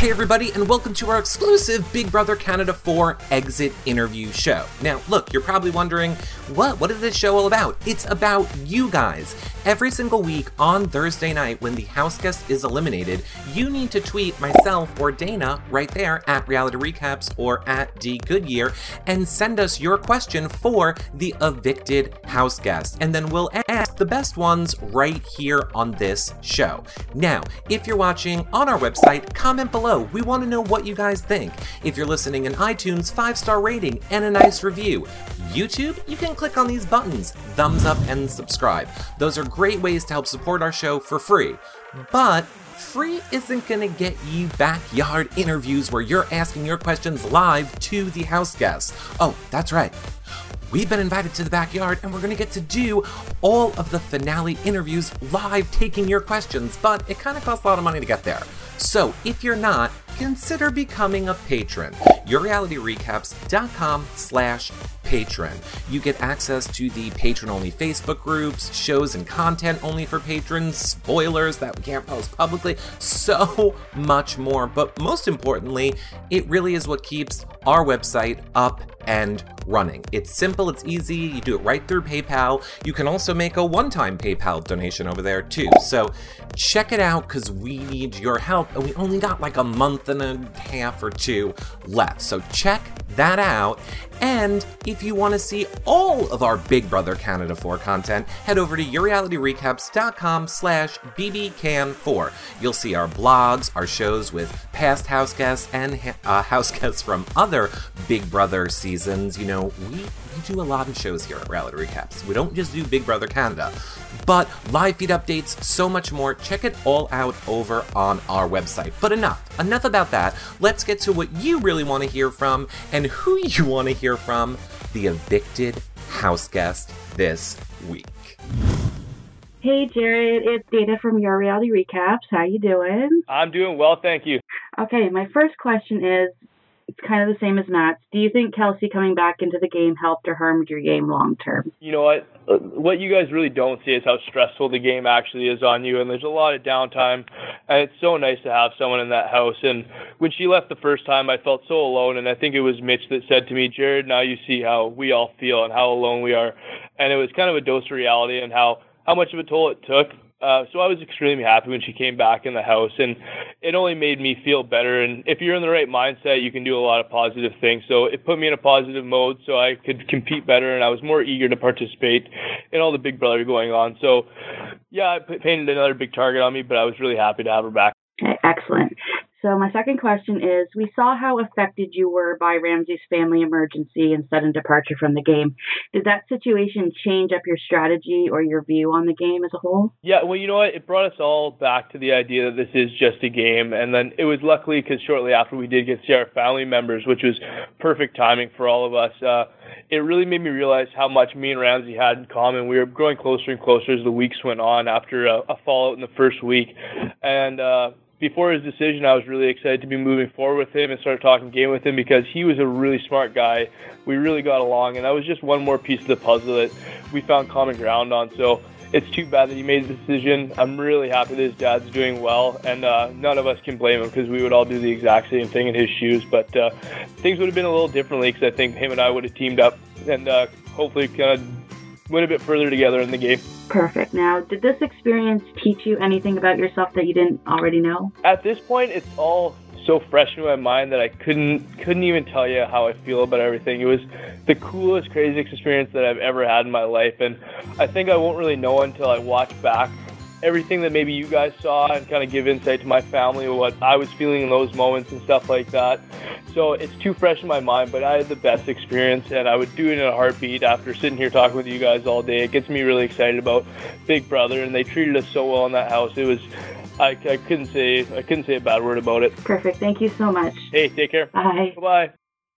Hey, everybody, and welcome to our exclusive Big Brother Canada 4 exit interview show. Now, look, you're probably wondering, what? What is this show all about? It's about you guys. Every single week on Thursday night, when the house guest is eliminated, you need to tweet myself or Dana right there at Reality Recaps or at D Goodyear and send us your question for the evicted house guest. And then we'll ask the best ones right here on this show. Now, if you're watching on our website, comment below. We want to know what you guys think. If you're listening in iTunes, five star rating and a nice review. YouTube, you can click on these buttons, thumbs up and subscribe. Those are great ways to help support our show for free. But free isn't gonna get you backyard interviews where you're asking your questions live to the house guests. Oh, that's right. We've been invited to the backyard and we're gonna get to do all of the finale interviews live taking your questions, but it kind of costs a lot of money to get there. So if you're not, consider becoming a patron. YourRealityRecaps.com slash patron. You get access to the patron-only Facebook groups, shows and content only for patrons, spoilers that we can't post publicly, so much more. But most importantly, it really is what keeps our website up and running. It's simple, it's easy, you do it right through PayPal. You can also make a one time PayPal donation over there too. So check it out because we need your help and we only got like a month and a half or two left. So check that out. And if you want to see all of our Big Brother Canada 4 content, head over to yourrealityrecaps.com slash bbcan4. You'll see our blogs, our shows with past house guests and uh, house guests from other Big Brother seasons. You know, we, we do a lot of shows here at Reality Recaps. We don't just do Big Brother Canada, but live feed updates, so much more. Check it all out over on our website. But enough, enough about that. Let's get to what you really want to hear from and who you want to hear from the evicted house guest this week. Hey Jared, it's Dana from Your Reality Recaps. How you doing? I'm doing well, thank you. Okay, my first question is it's kind of the same as Matt's. Do you think Kelsey coming back into the game helped or harmed your game long term? You know what? Uh, what you guys really don't see is how stressful the game actually is on you, and there's a lot of downtime. And it's so nice to have someone in that house. And when she left the first time, I felt so alone. And I think it was Mitch that said to me, Jared, now you see how we all feel and how alone we are. And it was kind of a dose of reality and how how much of a toll it took uh, so I was extremely happy when she came back in the house, and it only made me feel better. And if you're in the right mindset, you can do a lot of positive things. So it put me in a positive mode, so I could compete better, and I was more eager to participate in all the Big Brother going on. So, yeah, I painted another big target on me, but I was really happy to have her back. Excellent. So my second question is, we saw how affected you were by Ramsey's family emergency and sudden departure from the game. Did that situation change up your strategy or your view on the game as a whole? Yeah, well, you know what? It brought us all back to the idea that this is just a game. And then it was luckily because shortly after we did get to see our family members, which was perfect timing for all of us. Uh, it really made me realize how much me and Ramsey had in common. We were growing closer and closer as the weeks went on after a, a fallout in the first week. And, uh, before his decision, I was really excited to be moving forward with him and start talking game with him because he was a really smart guy. We really got along, and that was just one more piece of the puzzle that we found common ground on. So it's too bad that he made the decision. I'm really happy that his dad's doing well, and uh, none of us can blame him because we would all do the exact same thing in his shoes. But uh, things would have been a little differently because I think him and I would have teamed up and uh, hopefully kind of went a bit further together in the game. Perfect. Now, did this experience teach you anything about yourself that you didn't already know? At this point, it's all so fresh in my mind that I couldn't couldn't even tell you how I feel about everything. It was the coolest, craziest experience that I've ever had in my life, and I think I won't really know until I watch back everything that maybe you guys saw and kind of give insight to my family what I was feeling in those moments and stuff like that. So it's too fresh in my mind, but I had the best experience and I would do it in a heartbeat after sitting here talking with you guys all day. It gets me really excited about Big Brother and they treated us so well in that house. It was I, I couldn't say I couldn't say a bad word about it. Perfect. Thank you so much. Hey, take care. Bye. Bye.